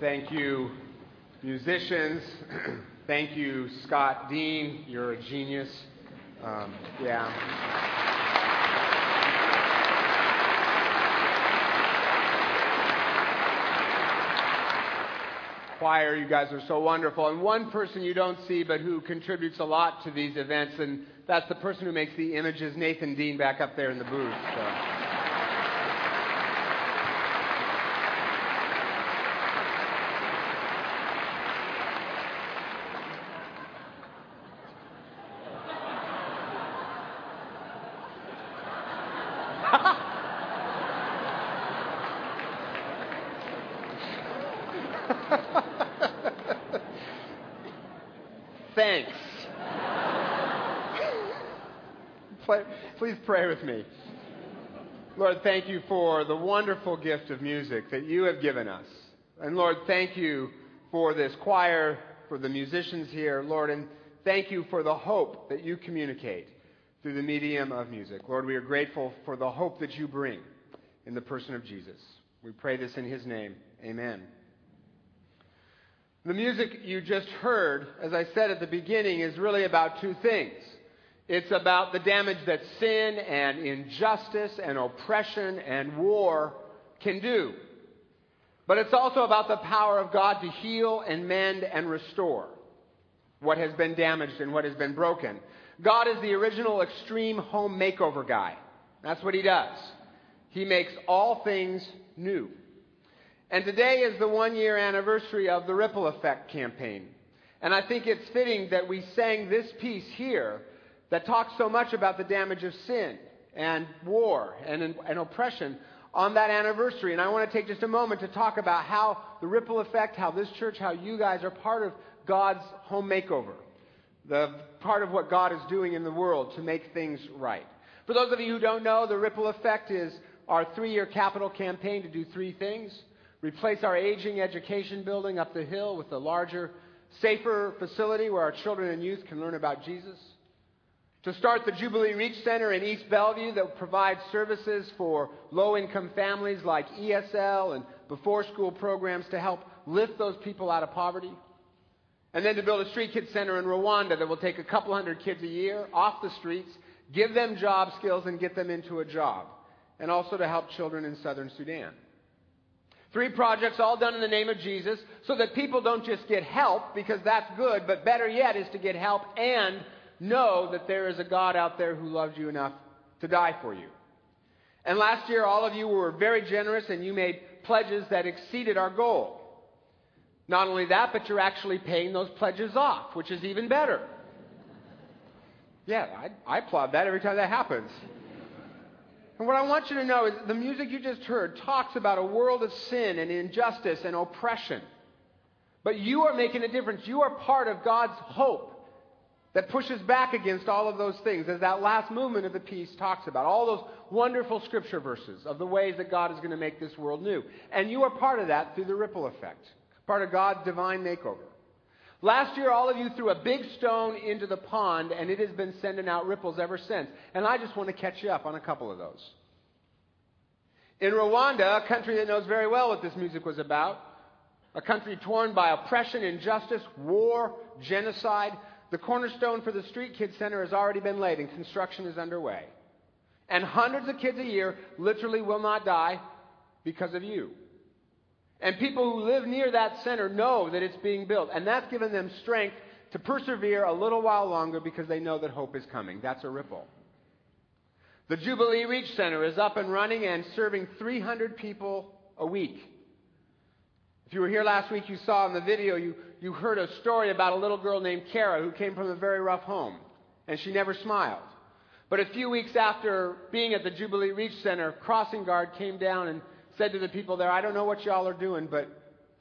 Thank you, musicians. Thank you, Scott Dean. You're a genius. Um, yeah. Choir, you guys are so wonderful. And one person you don't see, but who contributes a lot to these events, and that's the person who makes the images, Nathan Dean, back up there in the booth. So. Please pray with me. Lord, thank you for the wonderful gift of music that you have given us. And Lord, thank you for this choir, for the musicians here, Lord, and thank you for the hope that you communicate through the medium of music. Lord, we are grateful for the hope that you bring in the person of Jesus. We pray this in his name. Amen. The music you just heard, as I said at the beginning, is really about two things. It's about the damage that sin and injustice and oppression and war can do. But it's also about the power of God to heal and mend and restore what has been damaged and what has been broken. God is the original extreme home makeover guy. That's what he does. He makes all things new. And today is the one year anniversary of the Ripple Effect campaign. And I think it's fitting that we sang this piece here that talks so much about the damage of sin and war and, and oppression on that anniversary. And I want to take just a moment to talk about how the ripple effect, how this church, how you guys are part of God's home makeover, the part of what God is doing in the world to make things right. For those of you who don't know, the ripple effect is our three year capital campaign to do three things replace our aging education building up the hill with a larger, safer facility where our children and youth can learn about Jesus. To start the Jubilee Reach Center in East Bellevue that provides services for low income families like ESL and before school programs to help lift those people out of poverty. And then to build a street kids center in Rwanda that will take a couple hundred kids a year off the streets, give them job skills, and get them into a job. And also to help children in southern Sudan. Three projects all done in the name of Jesus so that people don't just get help because that's good, but better yet is to get help and know that there is a God out there who loves you enough to die for you. And last year, all of you were very generous and you made pledges that exceeded our goal. Not only that, but you're actually paying those pledges off, which is even better. Yeah, I, I applaud that every time that happens. And what I want you to know is the music you just heard talks about a world of sin and injustice and oppression. But you are making a difference. You are part of God's hope that pushes back against all of those things, as that last movement of the piece talks about. All those wonderful scripture verses of the ways that God is going to make this world new. And you are part of that through the ripple effect, part of God's divine makeover. Last year, all of you threw a big stone into the pond, and it has been sending out ripples ever since. And I just want to catch you up on a couple of those. In Rwanda, a country that knows very well what this music was about, a country torn by oppression, injustice, war, genocide, the cornerstone for the Street Kids Center has already been laid and construction is underway. And hundreds of kids a year literally will not die because of you. And people who live near that center know that it's being built. And that's given them strength to persevere a little while longer because they know that hope is coming. That's a ripple. The Jubilee Reach Center is up and running and serving 300 people a week. If you were here last week, you saw in the video, you, you heard a story about a little girl named Kara who came from a very rough home, and she never smiled. But a few weeks after being at the Jubilee Reach Center, Crossing Guard came down and said to the people there, I don't know what y'all are doing, but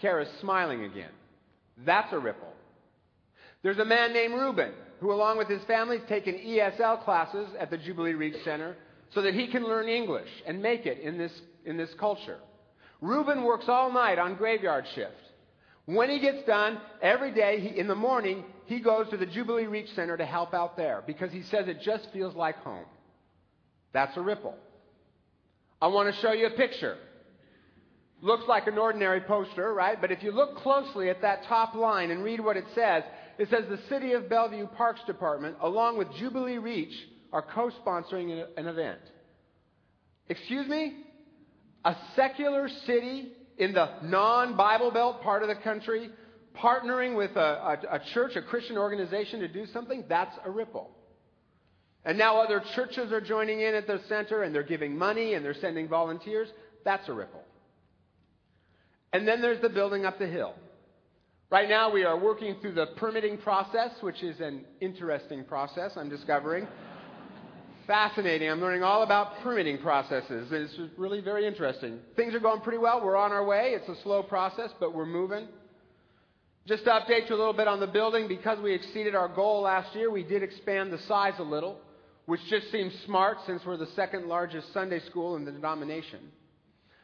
Kara's smiling again. That's a ripple. There's a man named Reuben who, along with his family, has taken ESL classes at the Jubilee Reach Center so that he can learn English and make it in this, in this culture. Reuben works all night on graveyard shift. When he gets done, every day he, in the morning, he goes to the Jubilee Reach Center to help out there because he says it just feels like home. That's a ripple. I want to show you a picture. Looks like an ordinary poster, right? But if you look closely at that top line and read what it says, it says the City of Bellevue Parks Department, along with Jubilee Reach, are co sponsoring an event. Excuse me? A secular city in the non Bible Belt part of the country partnering with a, a, a, church, a Christian organization to do something, that's a ripple. And now other churches are joining in at the center and they're giving money and they're sending volunteers. That's a ripple. And then there's the building up the hill. Right now, we are working through the permitting process, which is an interesting process, I'm discovering. Fascinating. I'm learning all about permitting processes. It's really very interesting. Things are going pretty well. We're on our way. It's a slow process, but we're moving. Just to update you a little bit on the building, because we exceeded our goal last year, we did expand the size a little, which just seems smart since we're the second largest Sunday school in the denomination.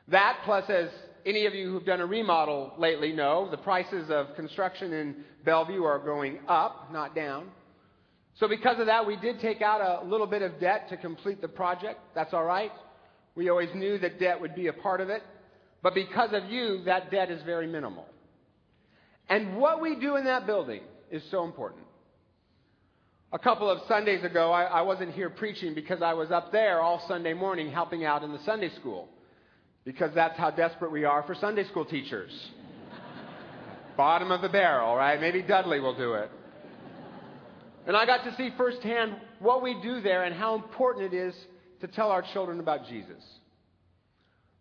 That, plus as any of you who've done a remodel lately know, the prices of construction in Bellevue are going up, not down. So, because of that, we did take out a little bit of debt to complete the project. That's all right. We always knew that debt would be a part of it. But because of you, that debt is very minimal. And what we do in that building is so important. A couple of Sundays ago, I, I wasn't here preaching because I was up there all Sunday morning helping out in the Sunday school because that's how desperate we are for Sunday school teachers. Bottom of the barrel, right? Maybe Dudley will do it. And I got to see firsthand what we do there and how important it is to tell our children about Jesus.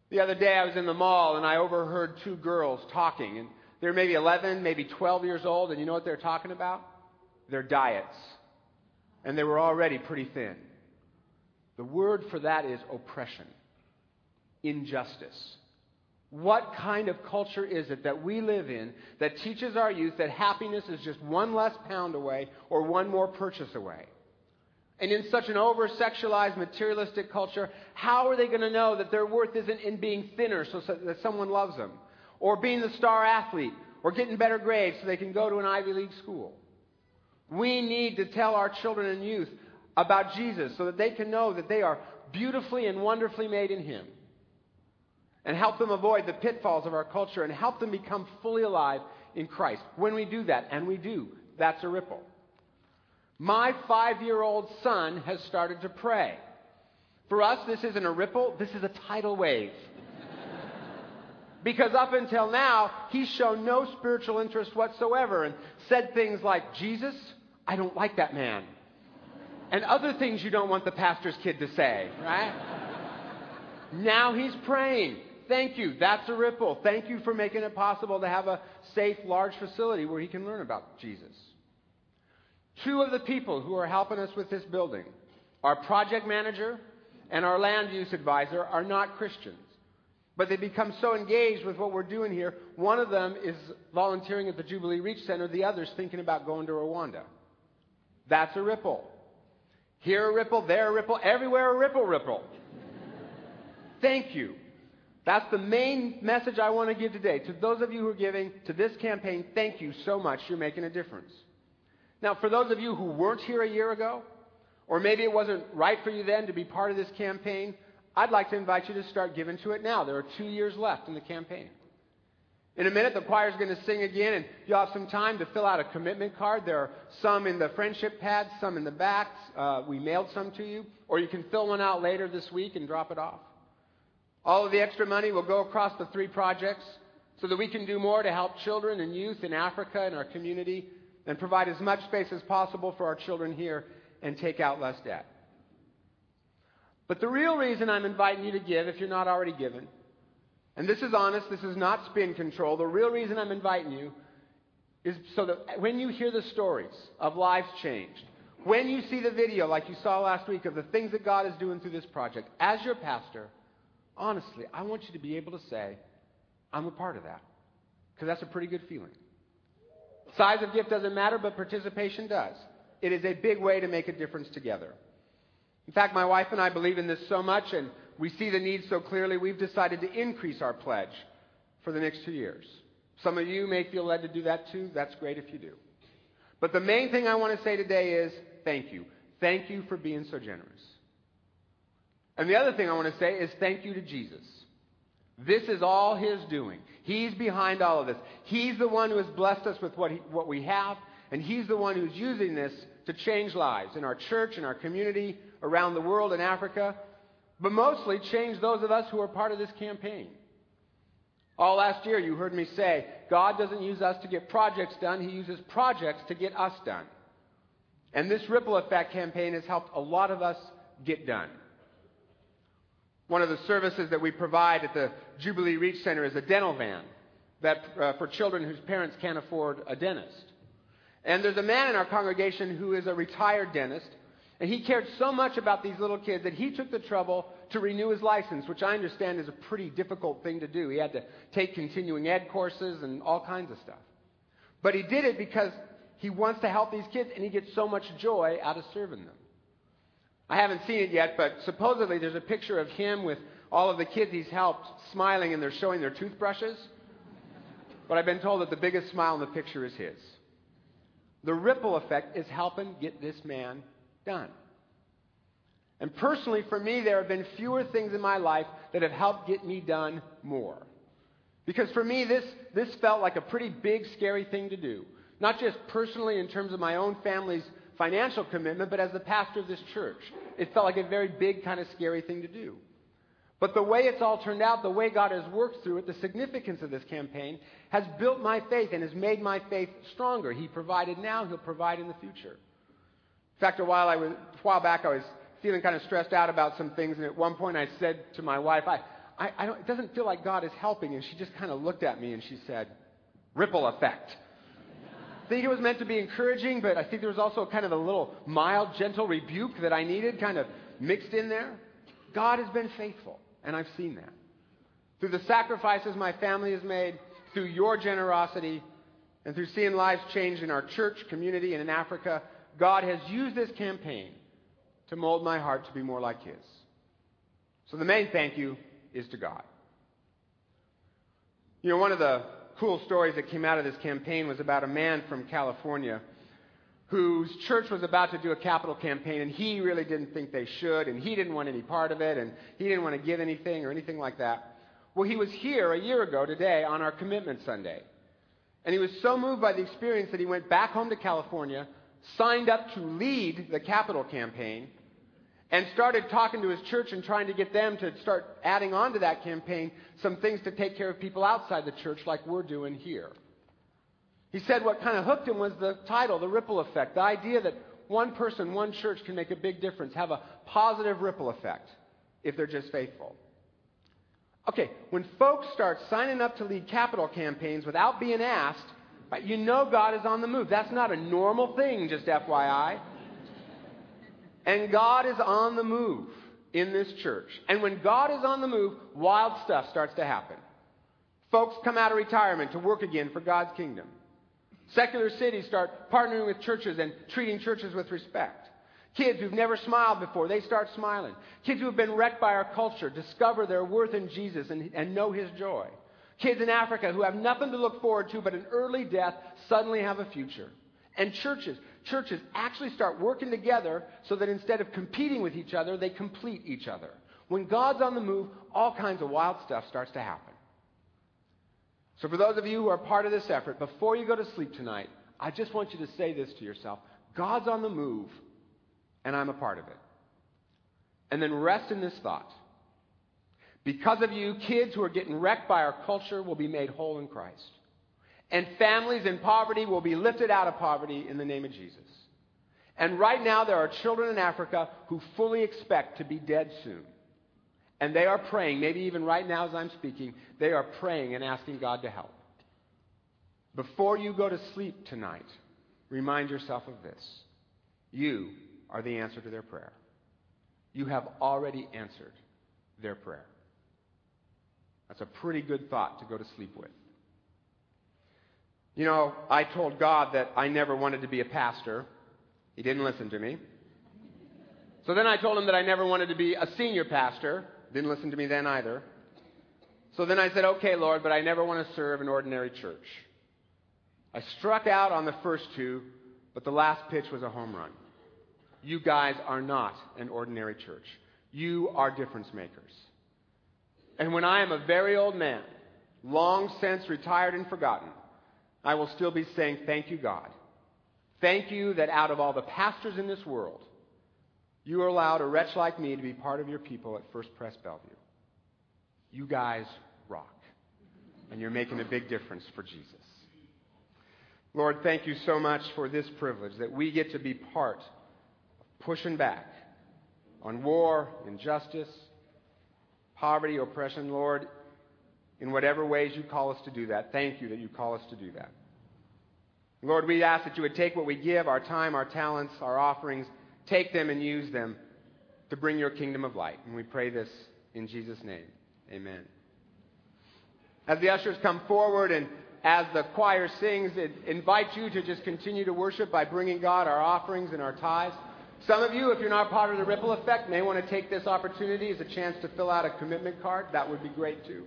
The other day I was in the mall and I overheard two girls talking. And they're maybe 11, maybe 12 years old. And you know what they're talking about? Their diets. And they were already pretty thin. The word for that is oppression injustice. What kind of culture is it that we live in that teaches our youth that happiness is just one less pound away or one more purchase away? And in such an over sexualized, materialistic culture, how are they going to know that their worth isn't in being thinner so that someone loves them? Or being the star athlete? Or getting better grades so they can go to an Ivy League school? We need to tell our children and youth about Jesus so that they can know that they are beautifully and wonderfully made in Him and help them avoid the pitfalls of our culture and help them become fully alive in Christ. When we do that, and we do, that's a ripple. My five year old son has started to pray. For us, this isn't a ripple, this is a tidal wave. because up until now, he's shown no spiritual interest whatsoever and said things like, Jesus, I don't like that man. And other things you don't want the pastor's kid to say, right? now he's praying. Thank you. That's a ripple. Thank you for making it possible to have a safe, large facility where he can learn about Jesus. Two of the people who are helping us with this building, our project manager and our land use advisor, are not Christians. But they become so engaged with what we're doing here. One of them is volunteering at the Jubilee Reach Center, the other's thinking about going to Rwanda. That's a ripple. Here a ripple, there a ripple, everywhere a ripple ripple. Thank you. That's the main message I want to give today. To those of you who are giving to this campaign, thank you so much. You're making a difference. Now, for those of you who weren't here a year ago, or maybe it wasn't right for you then to be part of this campaign, I'd like to invite you to start giving to it now. There are two years left in the campaign. In a minute, the choir's going to sing again, and you'll have some time to fill out a commitment card. There are some in the friendship pads, some in the backs. Uh, we mailed some to you. Or you can fill one out later this week and drop it off. All of the extra money will go across the three projects so that we can do more to help children and youth in Africa and our community and provide as much space as possible for our children here and take out less debt. But the real reason I'm inviting you to give, if you're not already given, and this is honest, this is not spin control, the real reason I'm inviting you is so that when you hear the stories of lives changed, when you see the video like you saw last week of the things that God is doing through this project, as your pastor, honestly, I want you to be able to say, I'm a part of that. Because that's a pretty good feeling. Size of gift doesn't matter, but participation does. It is a big way to make a difference together. In fact, my wife and I believe in this so much, and we see the need so clearly, we've decided to increase our pledge for the next two years. Some of you may feel led to do that too. That's great if you do. But the main thing I want to say today is thank you. Thank you for being so generous. And the other thing I want to say is thank you to Jesus. This is all His doing. He's behind all of this. He's the one who has blessed us with what, he, what we have, and He's the one who's using this to change lives in our church, in our community, around the world, in Africa, but mostly change those of us who are part of this campaign. All last year, you heard me say, God doesn't use us to get projects done, He uses projects to get us done. And this ripple effect campaign has helped a lot of us get done. One of the services that we provide at the Jubilee Reach Center is a dental van that, uh, for children whose parents can't afford a dentist. And there's a man in our congregation who is a retired dentist, and he cared so much about these little kids that he took the trouble to renew his license, which I understand is a pretty difficult thing to do. He had to take continuing ed courses and all kinds of stuff. But he did it because he wants to help these kids, and he gets so much joy out of serving them. I haven't seen it yet, but supposedly there's a picture of him with all of the kids he's helped smiling, and they're showing their toothbrushes. But I've been told that the biggest smile in the picture is his. The ripple effect is helping get this man done. And personally, for me, there have been fewer things in my life that have helped get me done more. Because for me, this, this felt like a pretty big, scary thing to do. Not just personally in terms of my own family's financial commitment, but as the pastor of this church. It felt like a very big, kind of scary thing to do. But the way it's all turned out, the way God has worked through it, the significance of this campaign has built my faith and has made my faith stronger. He provided now, He'll provide in the future. In fact, a while, I was, a while back, I was feeling kind of stressed out about some things, and at one point I said to my wife, I, I, I don't, it doesn't feel like God is helping. And she just kind of looked at me and she said, ripple effect. I think it was meant to be encouraging, but I think there was also kind of a little mild, gentle rebuke that I needed kind of mixed in there. God has been faithful, and I've seen that. Through the sacrifices my family has made, through your generosity, and through seeing lives change in our church, community, and in Africa, God has used this campaign to mold my heart to be more like His. So the main thank you is to God. You know, one of the cool stories that came out of this campaign was about a man from California whose church was about to do a capital campaign, and he really didn't think they should, and he didn't want any part of it, and he didn't want to give anything or anything like that. Well, he was here a year ago today on our Commitment Sunday. And he was so moved by the experience that he went back home to California, signed up to lead the capital campaign, and started talking to his church and trying to get them to start adding on to that campaign some things to take care of people outside the church like we're doing here. He said what kind of hooked him was the title, The Ripple Effect, the idea that one person, one church can make a big difference, have a positive ripple effect if they're just faithful. Okay, when folks start signing up to lead capital campaigns without being asked, you know God is on the move. That's not a normal thing, just FYI. And God is on the move in this church. And when God is on the move, wild stuff starts to happen. Folks come out of retirement to work again for God's kingdom. Secular cities start partnering with churches and treating churches with respect. Kids who've never smiled before, they start smiling. Kids who have been wrecked by our culture discover their worth in Jesus and, and know His joy. Kids in Africa who have nothing to look forward to but an early death suddenly have a future. And churches churches actually start working together so that instead of competing with each other, they complete each other. When God's on the move, all kinds of wild stuff starts to happen. So, for those of you who are part of this effort, before you go to sleep tonight, I just want you to say this to yourself God's on the move, and I'm a part of it. And then rest in this thought. Because of you, kids who are getting wrecked by our culture will be made whole in Christ and families in poverty will be lifted out of poverty in the name of Jesus. And right now, there are children in Africa who fully expect to be dead soon. And they are praying, maybe even right now as I'm speaking, they are praying and asking God to help. Before you go to sleep tonight, remind yourself of this. You are the answer to their prayer. You have already answered their prayer. That's a pretty good thought to go to sleep with. You know, I told God that I never wanted to be a pastor. He didn't listen to me. So then I told him that I never wanted to be a senior pastor. Didn't listen to me then either. So then I said, okay, Lord, but I never want to serve an ordinary church. I struck out on the first two, but the last pitch was a home run. You guys are not an ordinary church. You are difference makers. And when I am a very old man, long since retired and forgotten, I will still be saying, Thank you, God. Thank you that out of all the pastors in this world, you allowed a wretch like me to be part of your people at First Pres Bellevue. You guys rock. And you're making a big difference for Jesus. Lord, thank you so much for this privilege that we get to be part of pushing back on war, injustice, poverty, oppression, Lord, in whatever ways you call us to do that. Thank you that you call us to do that. Lord, we ask that you would take what we give, our time, our talents, our offerings, take them and use them to bring your kingdom of light. And we pray this in Jesus' name. Amen. As the ushers come forward and as the choir sings, it invites you to just continue to worship by bringing God our offerings and our tithes. Some of you, if you're not part of the ripple effect, may want to take this opportunity as a chance to fill out a commitment card. That would be great too.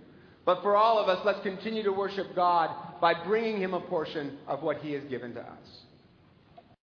But for all of us, let's continue to worship God by bringing Him a portion of what He has given to us.